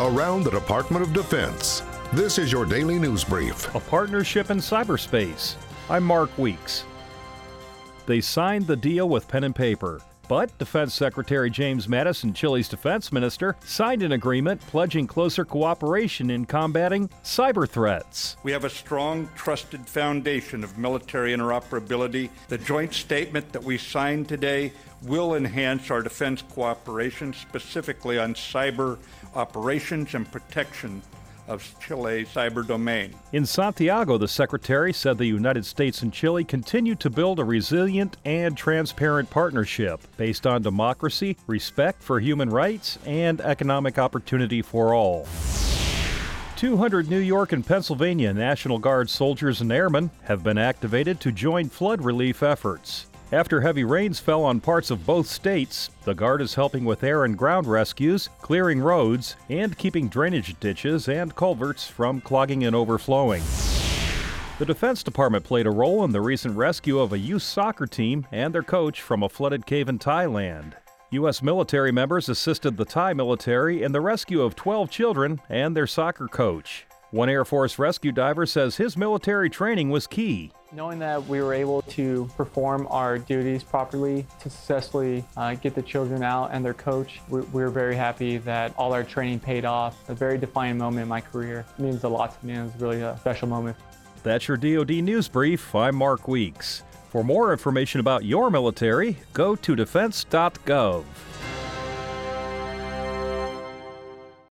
around the Department of Defense. This is your daily news brief. A partnership in cyberspace. I'm Mark Weeks. They signed the deal with pen and paper. But Defense Secretary James Mattis and Chile's defense minister signed an agreement pledging closer cooperation in combating cyber threats. We have a strong, trusted foundation of military interoperability. The joint statement that we signed today will enhance our defense cooperation, specifically on cyber operations and protection of Chile's cyber domain. In Santiago, the secretary said the United States and Chile continue to build a resilient and transparent partnership based on democracy, respect for human rights, and economic opportunity for all. 200 New York and Pennsylvania National Guard soldiers and airmen have been activated to join flood relief efforts. After heavy rains fell on parts of both states, the Guard is helping with air and ground rescues, clearing roads, and keeping drainage ditches and culverts from clogging and overflowing. The Defense Department played a role in the recent rescue of a youth soccer team and their coach from a flooded cave in Thailand. U.S. military members assisted the Thai military in the rescue of 12 children and their soccer coach. One Air Force rescue diver says his military training was key. Knowing that we were able to perform our duties properly to successfully uh, get the children out and their coach, we, we, were very happy that all our training paid off. A very defining moment in my career. It means a lot to me. It was really a special moment. That's your DoD News Brief. I'm Mark Weeks. For more information about your military, go to defense.gov.